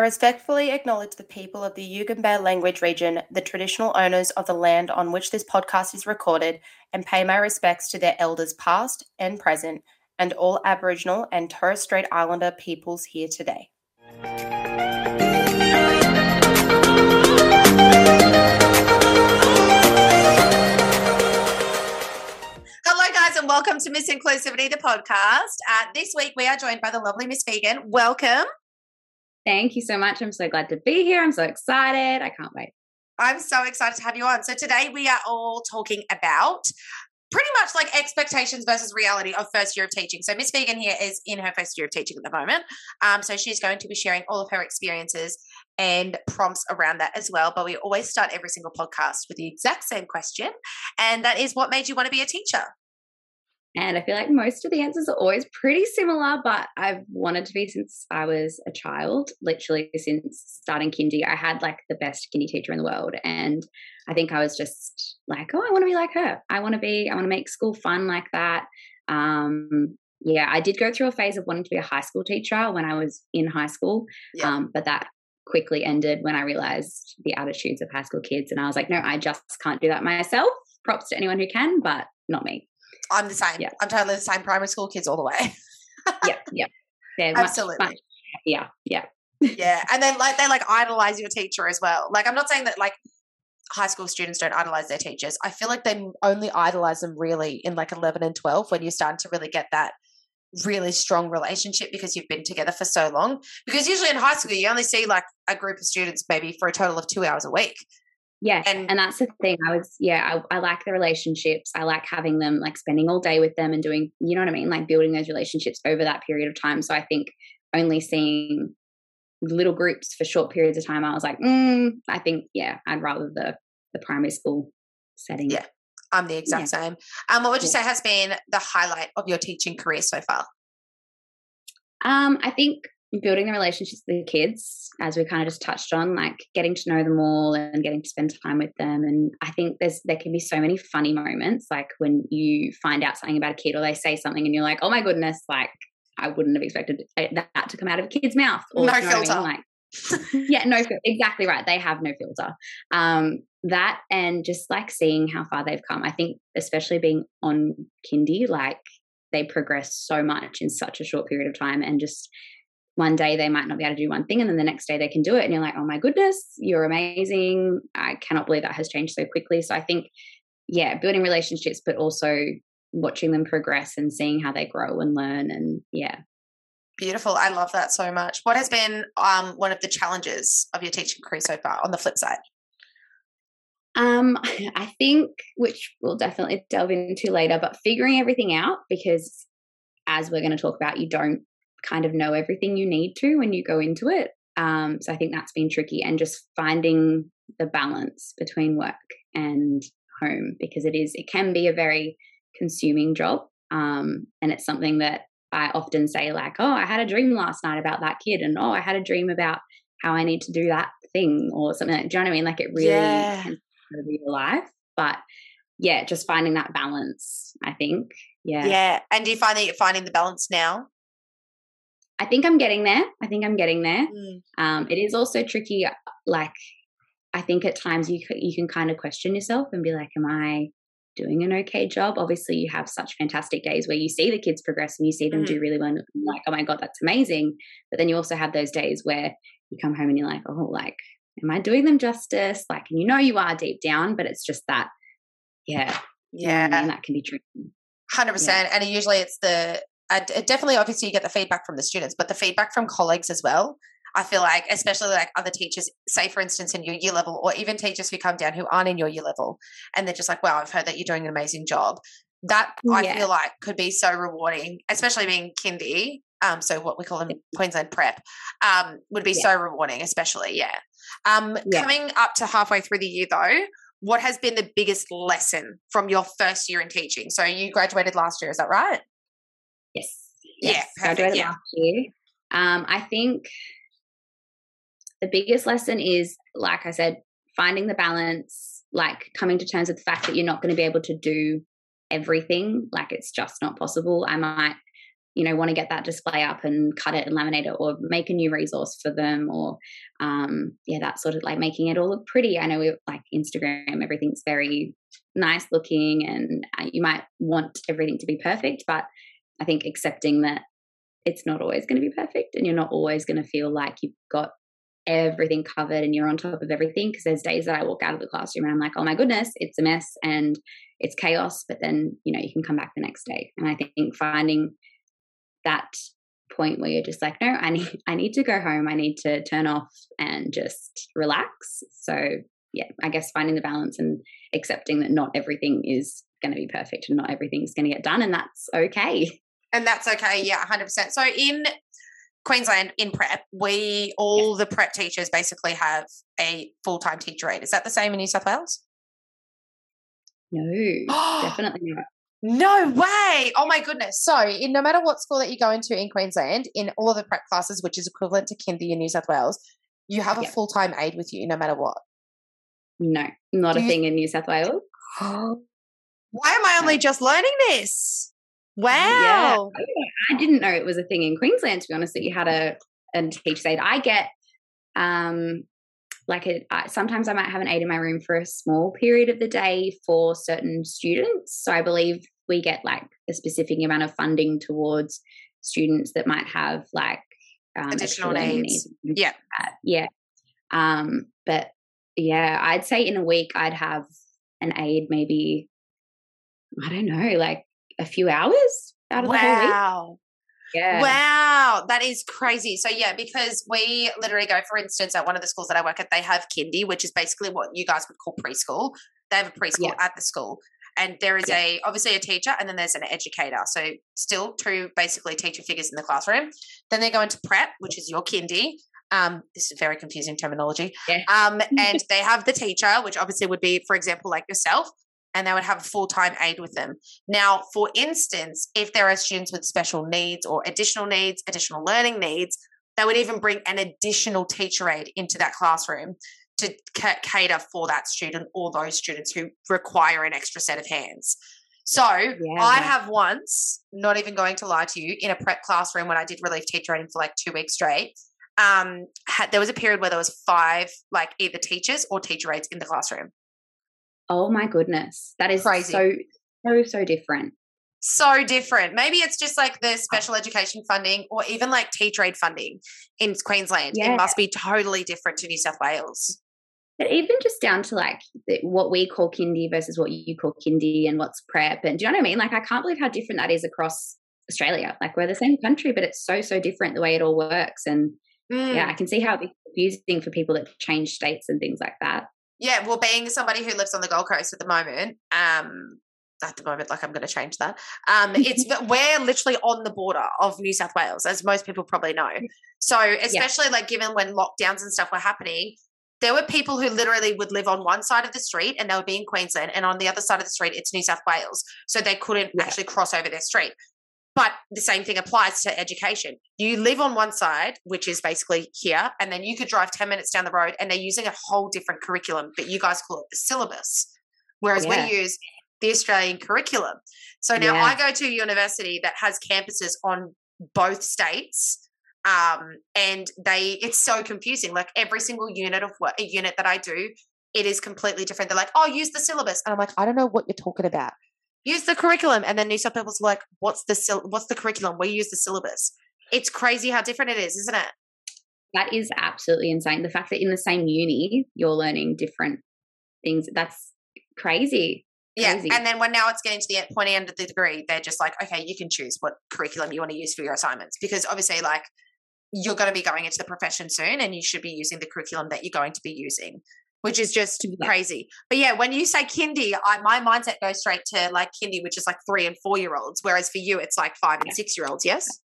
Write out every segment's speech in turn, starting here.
I respectfully acknowledge the people of the Yugambeh language region, the traditional owners of the land on which this podcast is recorded, and pay my respects to their elders past and present, and all Aboriginal and Torres Strait Islander peoples here today. Hello, guys, and welcome to Miss Inclusivity, the podcast. Uh, this week, we are joined by the lovely Miss Phegan. Welcome. Thank you so much. I'm so glad to be here. I'm so excited. I can't wait. I'm so excited to have you on. So, today we are all talking about pretty much like expectations versus reality of first year of teaching. So, Miss Phegan here is in her first year of teaching at the moment. Um, so, she's going to be sharing all of her experiences and prompts around that as well. But we always start every single podcast with the exact same question, and that is what made you want to be a teacher? And I feel like most of the answers are always pretty similar, but I've wanted to be since I was a child, literally since starting kindy. I had like the best kindy teacher in the world. And I think I was just like, oh, I want to be like her. I want to be, I want to make school fun like that. Um, yeah, I did go through a phase of wanting to be a high school teacher when I was in high school, yeah. um, but that quickly ended when I realized the attitudes of high school kids. And I was like, no, I just can't do that myself. Props to anyone who can, but not me. I'm the same. Yeah. I'm totally the same. Primary school kids all the way. yeah, yeah, yeah. Absolutely. Much, much, yeah, yeah, yeah. And then like they like idolize your teacher as well. Like I'm not saying that like high school students don't idolize their teachers. I feel like they only idolize them really in like 11 and 12 when you're starting to really get that really strong relationship because you've been together for so long. Because usually in high school, you only see like a group of students maybe for a total of two hours a week. Yeah. And, and that's the thing. I was, yeah, I, I like the relationships. I like having them, like spending all day with them and doing, you know what I mean? Like building those relationships over that period of time. So I think only seeing little groups for short periods of time, I was like, mm, I think, yeah, I'd rather the, the primary school setting. Yeah. I'm the exact yeah. same. Um, what would you yeah. say has been the highlight of your teaching career so far? Um, I think building the relationships with the kids, as we kind of just touched on, like getting to know them all and getting to spend time with them. And I think there's there can be so many funny moments, like when you find out something about a kid or they say something and you're like, oh my goodness, like I wouldn't have expected that to come out of a kid's mouth. Or, no filter. I mean? Like, yeah, no, exactly right. They have no filter. Um, that and just like seeing how far they've come. I think, especially being on kindy, like they progress so much in such a short period of time, and just one day they might not be able to do one thing and then the next day they can do it and you're like oh my goodness you're amazing. I cannot believe that has changed so quickly. So i think yeah building relationships but also watching them progress and seeing how they grow and learn and yeah. Beautiful. I love that so much. What has been um, one of the challenges of your teaching career so far on the flip side? Um, I think, which we'll definitely delve into later, but figuring everything out because as we're going to talk about, you don't kind of know everything you need to when you go into it. Um, so I think that's been tricky and just finding the balance between work and home because it is, it can be a very consuming job. Um, and it's something that I often say, like, oh, I had a dream last night about that kid, and oh, I had a dream about how I need to do that thing or something like Do you know what I mean? Like it really yeah. can be your life. But yeah, just finding that balance, I think. Yeah. Yeah. And do you find that you're finding the balance now? I think I'm getting there. I think I'm getting there. Mm. Um, it is also tricky. Like, I think at times you you can kind of question yourself and be like, "Am I doing an okay job?" Obviously, you have such fantastic days where you see the kids progress and you see them mm. do really well. And like, "Oh my god, that's amazing!" But then you also have those days where you come home and you're like, "Oh, like, am I doing them justice?" Like, and you know you are deep down, but it's just that, yeah, yeah, and that can be tricky. Hundred yeah. percent, and usually it's the uh, definitely obviously you get the feedback from the students but the feedback from colleagues as well i feel like especially like other teachers say for instance in your year level or even teachers who come down who aren't in your year level and they're just like wow i've heard that you're doing an amazing job that yeah. i feel like could be so rewarding especially being kindy um so what we call them queensland prep um would be yeah. so rewarding especially yeah um yeah. coming up to halfway through the year though what has been the biggest lesson from your first year in teaching so you graduated last year is that right Yes. Yes. Yeah. Graduated yeah. last year. Um, I think the biggest lesson is, like I said, finding the balance, like coming to terms with the fact that you're not going to be able to do everything. Like it's just not possible. I might you know want to get that display up and cut it and laminate it or make a new resource for them or um yeah that sort of like making it all look pretty i know we like instagram everything's very nice looking and uh, you might want everything to be perfect but i think accepting that it's not always going to be perfect and you're not always going to feel like you've got everything covered and you're on top of everything because there's days that I walk out of the classroom and I'm like, oh my goodness, it's a mess and it's chaos. But then, you know, you can come back the next day. And I think finding that point where you're just like, no, I need I need to go home. I need to turn off and just relax. So yeah, I guess finding the balance and accepting that not everything is going to be perfect and not everything's going to get done and that's okay. And that's okay. Yeah, 100%. So in Queensland in prep, we all the prep teachers basically have a full time teacher aide. Is that the same in New South Wales? No, definitely not. No way! Oh my goodness! So, in no matter what school that you go into in Queensland, in all of the prep classes, which is equivalent to kindy in New South Wales, you have a yep. full time aide with you, no matter what. No, not Do a you... thing in New South Wales. Why am I only just learning this? Wow. Yeah. I didn't know it was a thing in Queensland, to be honest, that you had a, a teacher aide. I get um, like a, sometimes I might have an aide in my room for a small period of the day for certain students. So I believe we get like a specific amount of funding towards students that might have like um, additional needs. needs. Yeah. yeah. Um, but yeah, I'd say in a week I'd have an aide maybe, I don't know, like a few hours out of wow. the whole week. Yeah. Wow, that is crazy. So yeah, because we literally go, for instance, at one of the schools that I work at, they have kindy, which is basically what you guys would call preschool. They have a preschool at the school. And there is a obviously a teacher and then there's an educator. So still two basically teacher figures in the classroom. Then they go into prep, which is your kindy. Um, this is very confusing terminology. Yeah. Um, and they have the teacher, which obviously would be, for example, like yourself, and they would have a full time aide with them. Now, for instance, if there are students with special needs or additional needs, additional learning needs, they would even bring an additional teacher aide into that classroom to cater for that student or those students who require an extra set of hands. So yeah. I have once, not even going to lie to you, in a prep classroom when I did relief teacher training for like two weeks straight, um, had, there was a period where there was five, like either teachers or teacher aides in the classroom. Oh my goodness. That is crazy. So, so, so different. So different. Maybe it's just like the special education funding or even like teacher aid funding in Queensland. Yeah. It must be totally different to New South Wales. But even just down to like the, what we call kindy versus what you call kindy and what's prep. And do you know what I mean? Like, I can't believe how different that is across Australia. Like, we're the same country, but it's so, so different the way it all works. And mm. yeah, I can see how it's confusing for people that change states and things like that yeah, well, being somebody who lives on the Gold Coast at the moment, um, at the moment, like I'm going to change that. Um, it's we're literally on the border of New South Wales, as most people probably know. So, especially yeah. like given when lockdowns and stuff were happening, there were people who literally would live on one side of the street and they would be in Queensland, and on the other side of the street, it's New South Wales. So they couldn't yeah. actually cross over their street. But the same thing applies to education. You live on one side, which is basically here, and then you could drive 10 minutes down the road and they're using a whole different curriculum, but you guys call it the syllabus. Whereas yeah. we use the Australian curriculum. So now yeah. I go to a university that has campuses on both states. Um, and they it's so confusing. Like every single unit of what a unit that I do, it is completely different. They're like, oh, use the syllabus. And I'm like, I don't know what you're talking about use the curriculum. And then New South Wales like, what's the what's the curriculum? We use the syllabus. It's crazy how different it is, isn't it? That is absolutely insane. The fact that in the same uni you're learning different things, that's crazy. Yeah, and then when now it's getting to the pointy end of the degree, they're just like, okay, you can choose what curriculum you want to use for your assignments because obviously, like, you're going to be going into the profession soon, and you should be using the curriculum that you're going to be using which is just yeah. crazy. But yeah, when you say kindy, I, my mindset goes straight to like kindy, which is like three and four year olds, whereas for you, it's like five and six year olds. Yes.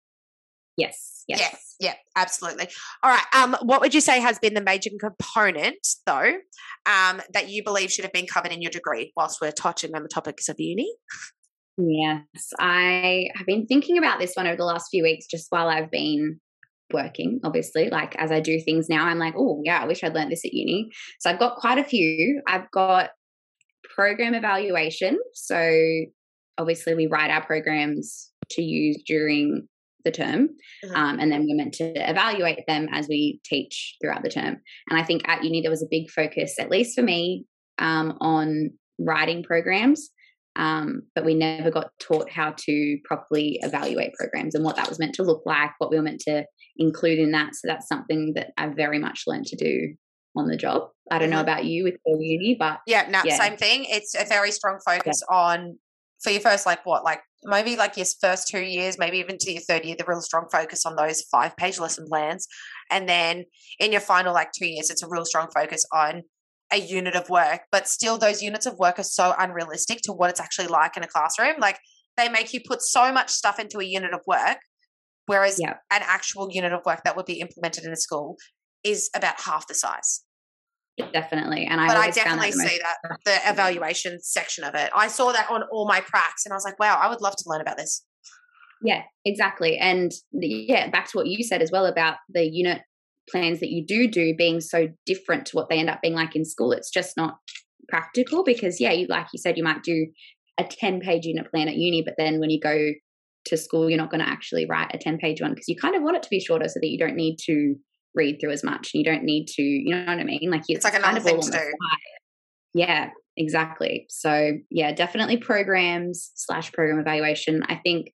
Yes. Yes. Yeah. Yeah. Absolutely. All right. Um, what would you say has been the major component, though, um, that you believe should have been covered in your degree? Whilst we're touching on the topics of uni. Yes, I have been thinking about this one over the last few weeks, just while I've been working, obviously. Like as I do things now, I'm like, oh, yeah, I wish I'd learned this at uni. So I've got quite a few. I've got program evaluation. So obviously, we write our programs to use during the term. Mhm. Um, and then we're meant to evaluate them as we teach throughout the term. And I think at uni, there was a big focus, at least for me, um, on writing programs. Um, but we never got taught how to properly evaluate programs and what that was meant to look like, what we were meant to include in that. So that's something that I very much learned to do on the job. I don't know Mhm. about you with your uni, but Yeah, no, Yeah. same thing. It's a very strong focus on for your first like what, like maybe like your first two years, maybe even to your third year, the real strong focus on those five page lesson plans. And then in your final like two years, it's a real strong focus on a unit of work. But still those units of work are so unrealistic to what it's actually like in a classroom. Like they make you put so much stuff into a unit of work, whereas Yeah. an actual unit of work that would be implemented in a school is about half the size definitely. And I but I definitely that see that the evaluation section of it. I saw that on all my pracs, and I was like, "Wow, I would love to learn about this." Yeah, exactly. And the- yeah, back to what you said as well about the unit plans that you do do being so different to what they end up being like in school. It's just not practical because, yeah, you, like you said, you might do a 10 page unit plan at uni, but then when you go to school, you're not going to actually write a 10 page one because you kind of want it to be shorter so that you don't need to read through as much. And you don't need to, you know what I mean? Like you, It's like another of thing to do. Yeah, exactly. So yeah, definitely programs slash program evaluation. I think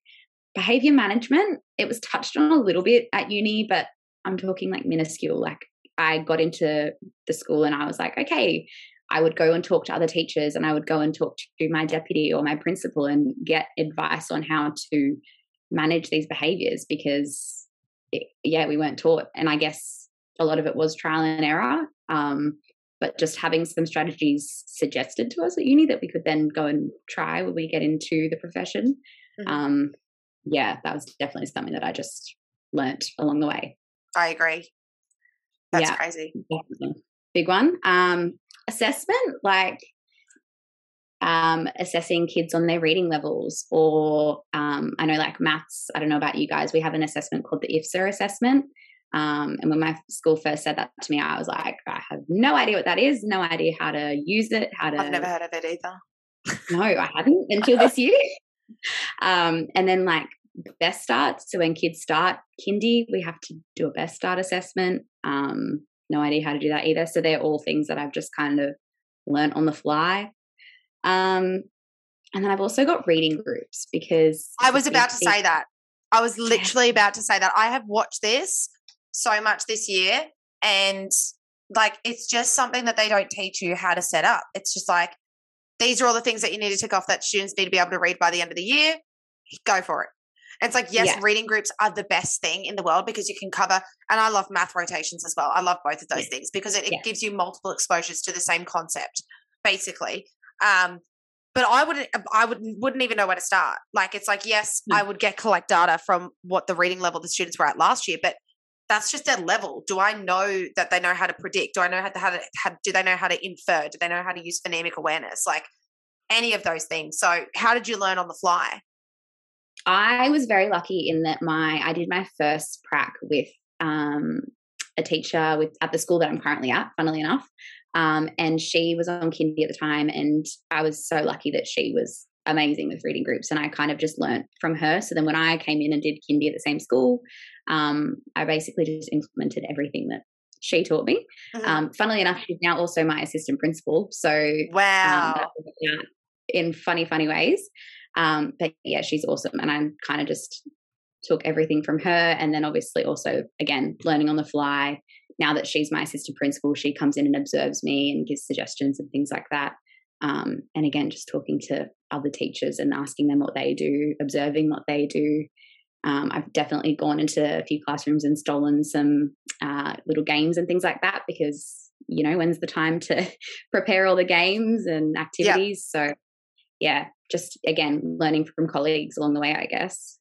behavior management, it was touched on a little bit at uni, but I'm talking like minuscule. Like I got into the school and I was like, okay, I would go and talk to other teachers and I would go and talk to my deputy or my principal and get advice on how to manage these behaviors because it, yeah, we weren't taught. And I guess a lot of it was trial and error. Um, but just having some strategies suggested to us at uni that we could then go and try when we get into the profession. Mhm. Um, yeah, that was definitely something that I just learnt along the way. I agree. That's Yeah. crazy. Definitely. Big one. Um, assessment, like um, assessing kids on their reading levels, or um, I know like maths. I don't know about you guys. We have an assessment called the IFSA assessment. Um, and when my school first said that to me, I was like, I have no idea what that is, no idea how to use it, how to. I've never heard of it either. No, I haven't until this year. Um, and then like best start. So when kids start kindy, we have to do a best start assessment. Um, no idea how to do that either. So they're all things that I've just kind of learned on the fly. Um, and then I've also got reading groups because I was about to say that. I was literally about to say that. I have watched this so much this year, and like it's just something that they don't teach you how to set up. It's just like these are all the things that you need to tick off that students need to be able to read by the end of the year. Go for it. It's like, yes, Yeah. reading groups are the best thing in the world because you can cover, and I love math rotations as well. I love both of those Yeah. things because it, it Yeah. gives you multiple exposures to the same concept, basically. Um, but I wouldn't, I wouldn't, wouldn't even know where to start. Like, it's like, yes, No. I would get collect data from what the reading level the students were at last year, but that's just their level. Do I know that they know how to predict? Do I know how to, how to how, do they know how to infer? Do they know how to use phonemic awareness? Like any of those things. So, how did you learn on the fly? I was very lucky in that my I did my first prac with um, a teacher with at the school that I'm currently at, funnily enough. Um, and she was on kindy at the time, and I was so lucky that she was amazing with reading groups, and I kind of just learnt from her. So then when I came in and did kindy at the same school, um, I basically just implemented everything that she taught me. Mhm. Um, funnily enough, she's now also my assistant principal. So um, wow. in funny, funny ways. Um, but yeah, she's awesome. And I kind of just took everything from her. And then obviously also, again, learning on the fly. Now that she's my assistant principal, she comes in and observes me and gives suggestions and things like that. Um, and again, just talking to other teachers and asking them what they do, observing what they do. Um, I've definitely gone into a few classrooms and stolen some uh, little games and things like that because, you know, when's the time to prepare all the games and activities? So, yeah, just again, learning from colleagues along the way, I guess.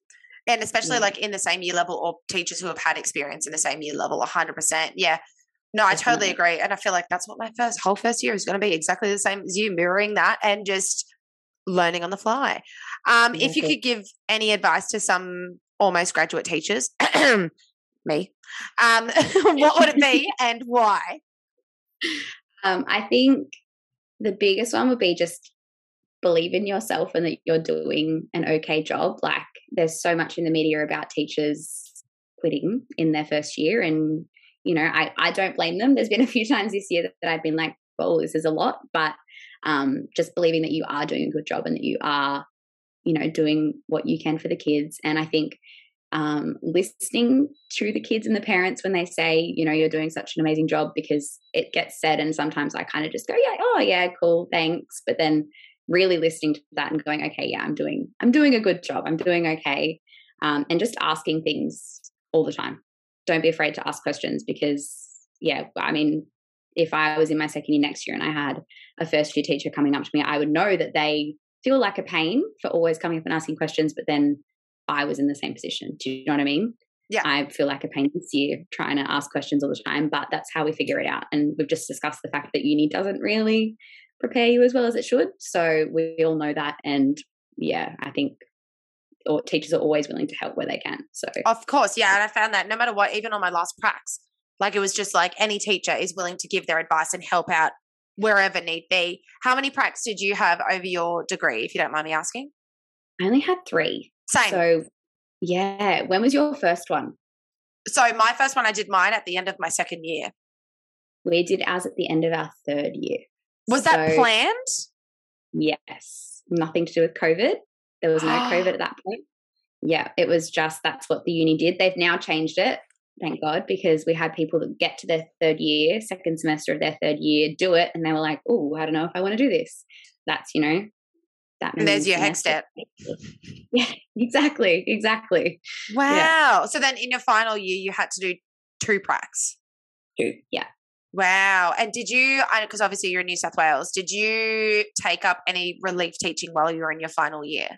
and especially Yeah. like in the same year level or teachers who have had experience in the same year level 100% yeah. No i totally agree and i feel like that's what my first whole first year is going to be exactly the same as you mirroring that and just learning on the fly. Um if you could give any advice to some almost graduate teachers me um what would it be and why? Um, I think the biggest one would be just believe in yourself and that you're doing an okay job. Like there's so much in the media about teachers quitting in their first year and you know, I, I don't blame them. There's been a few times this year that, that I've been like, well, this is a lot, but um, just believing that you are doing a good job and that you are, you know, doing what you can for the kids. And I think um, listening to the kids and the parents when they say, you know, you're doing such an amazing job because it gets said, and sometimes I kind of just go, yeah, oh yeah, cool, thanks. But then really listening to that and going, okay, yeah, I'm doing, I'm doing a good job, I'm doing okay, um, and just asking things all the time. Don't be afraid to ask questions because, yeah, I mean, if I was in my second year next year and I had a first year teacher coming up to me, I would know that they feel like a pain for always coming up and asking questions, but then I was in the same position. Do you know what I mean? Yeah. I feel like a pain this year trying to ask questions all the time, but that's how we figure it out. And we've just discussed the fact that uni doesn't really prepare you as well as it should. So we all know that. And yeah, I think or teachers are always willing to help where they can. So of course, yeah, and I found that no matter what, even on my last pracs, like it was just like any teacher is willing to give their advice and help out wherever need be. How many pracs did you have over your degree, if you don't mind me asking? I only had three. Same. So yeah, when was your first one? So my first one, I did mine at the end of my second year. We did ours at the end of our third year. Was so, that planned? Yes. Nothing to do with COVID. There was no COVID at that point. Yeah, it was just that's what the uni did. They've now changed it, thank God, because we had people that get to their third year, second semester of their third year, do it, and they were like, "Oh, I don't know if I want to do this." That's you know, that. And there's your HECS step. Yeah, exactly, exactly. Wow. Yeah. So then, in your final year, you had to do two pracs. Two, yeah. Wow. And did you, because obviously you're in New South Wales, did you take up any relief teaching while you were in your final year?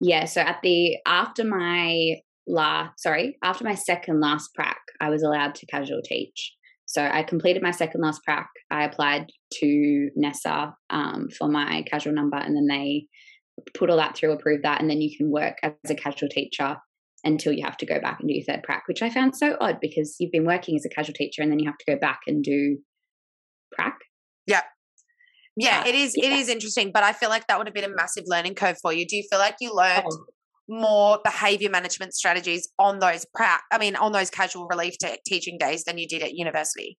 Yeah. So at the, after my last, sorry, after my second last prac, I was allowed to casual teach. So I completed my second last prac. I applied to NESA um, for my casual number, and then they put all that through, approved that, and then you can work as a casual teacher until you have to go back and do your third prac, which I found so odd because you've been working as a casual teacher and then you have to go back and do prac. Yeah. Yeah, uh, it is. Yeah. It is interesting, but I feel like that would have been a massive learning curve for you. Do you feel like you learned oh. more behavior management strategies on those prac? I mean, on those casual relief teaching days than you did at university?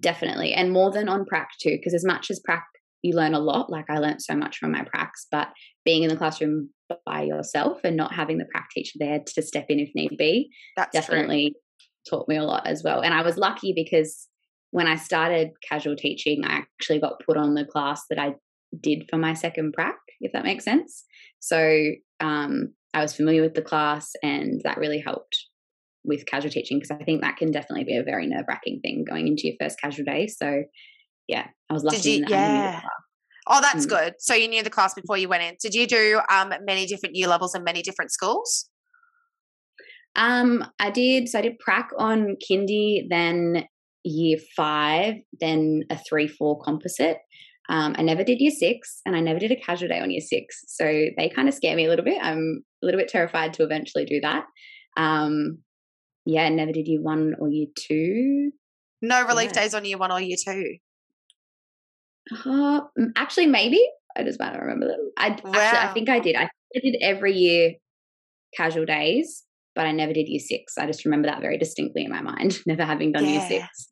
Definitely, and more than on prac too. Because as much as prac you learn a lot. Like I learned so much from my pracs, but being in the classroom by yourself and not having the prac teacher there to step in if need be, That's definitely true. taught me a lot as well. And I was lucky because when I started casual teaching, I actually got put on the class that I did for my second prac, if that makes sense. So um, I was familiar with the class, and that really helped with casual teaching because I think that can definitely be a very nerve wracking thing going into your first casual day. So yeah, I was lucky. Did you, yeah. Oh, that's mm. good. So you knew the class before you went in. Did you do um, many different year levels and many different schools? Um, I did. So I did prac on kindy, then year five, then a three four composite. Um, I never did year six, and I never did a casual day on year six. So they kind of scare me a little bit. I'm a little bit terrified to eventually do that. Um, yeah, never did year one or year two. No relief yeah. days on year one or year two. Uh, actually, maybe I just might not remember them. I wow. actually, I think I did. I did every year casual days, but I never did year six. I just remember that very distinctly in my mind, never having done yeah. year six.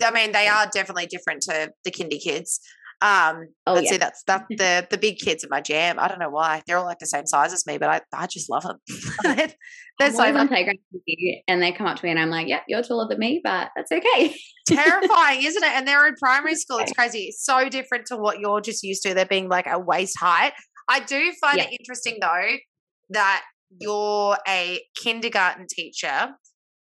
So, I mean, they are definitely different to the kindy kids. Um, oh, but yeah. see, that's that the the big kids are my jam. I don't know why they're all like the same size as me, but I, I just love them. they're, they're so on playground and they come up to me and I'm like, "Yep, yeah, you're taller than me, but that's okay." Terrifying, isn't it? And they're in primary school. It's crazy. It's so different to what you're just used to. They're being like a waist height. I do find yeah. it interesting though that you're a kindergarten teacher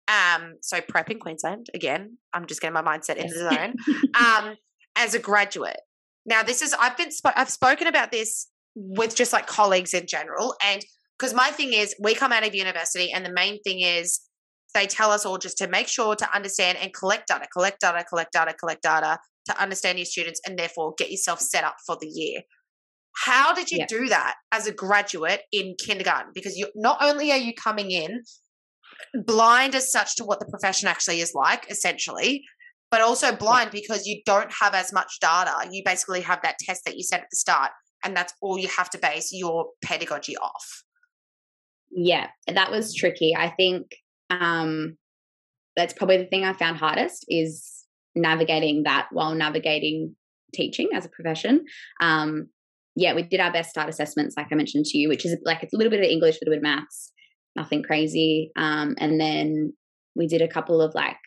um so prep in queensland again i'm just getting my mindset into the zone um as a graduate now, this is I've been I've spoken about this with just like colleagues in general, and because my thing is we come out of university, and the main thing is they tell us all just to make sure to understand and collect data, collect data, collect data, collect data to understand your students, and therefore get yourself set up for the year. How did you yeah. do that as a graduate in kindergarten? Because you not only are you coming in blind as such to what the profession actually is like, essentially, but also blind because you don't have as much data. You basically have that test that you said at the start. and that's all you have to base your pedagogy off. Yeah, that was tricky. I think um, that's probably the thing I found hardest is navigating that while navigating teaching as a profession. Um, yeah, we did our best start assessments, like I mentioned to you, which is like it's a little bit of English, a little bit of maths, nothing crazy. Um, and then we did a couple of like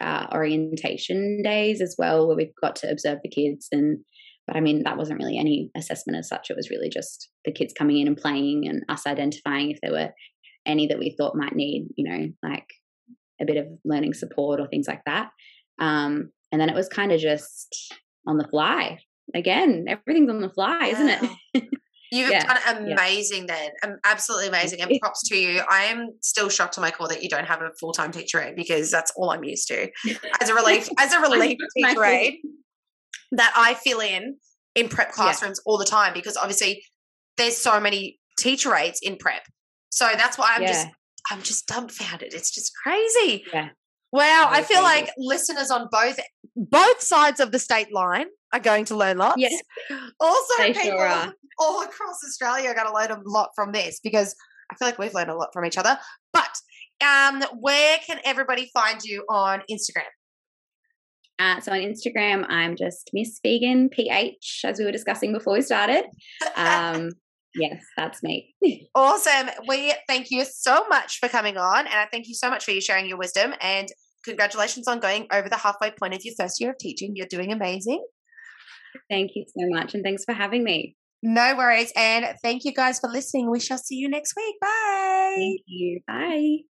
uh, orientation days as well, where we got to observe the kids. And but I mean, that wasn't really any assessment as such. It was really just the kids coming in and playing, and us identifying if there were any that we thought might need, you know, like a bit of learning support or things like that. Um, and then it was kind of just on the fly. Again, everything's on the fly, isn't it? You've yeah, done amazing yeah. then. Absolutely amazing. And props to you. I am still shocked to my core that you don't have a full time teacher aide because that's all I'm used to. As a relief, as a relief teacher aide that I fill in in prep classrooms yeah. all the time because obviously there's so many teacher aides in prep. So that's why I'm just I'm just dumbfounded. It's just crazy. Yeah. Wow, I feel like listeners on both both sides of the state line are going to learn lots. Yes. Also, they people sure all across Australia are going to learn a lot from this because I feel like we've learned a lot from each other. But um, where can everybody find you on Instagram? Uh, so on Instagram, I'm just Miss Phegan PH, as we were discussing before we started. Um, Yes, that's me. awesome. We thank you so much for coming on. And I thank you so much for you sharing your wisdom. And congratulations on going over the halfway point of your first year of teaching. You're doing amazing. Thank you so much. And thanks for having me. No worries. And thank you guys for listening. We shall see you next week. Bye. Thank you. Bye.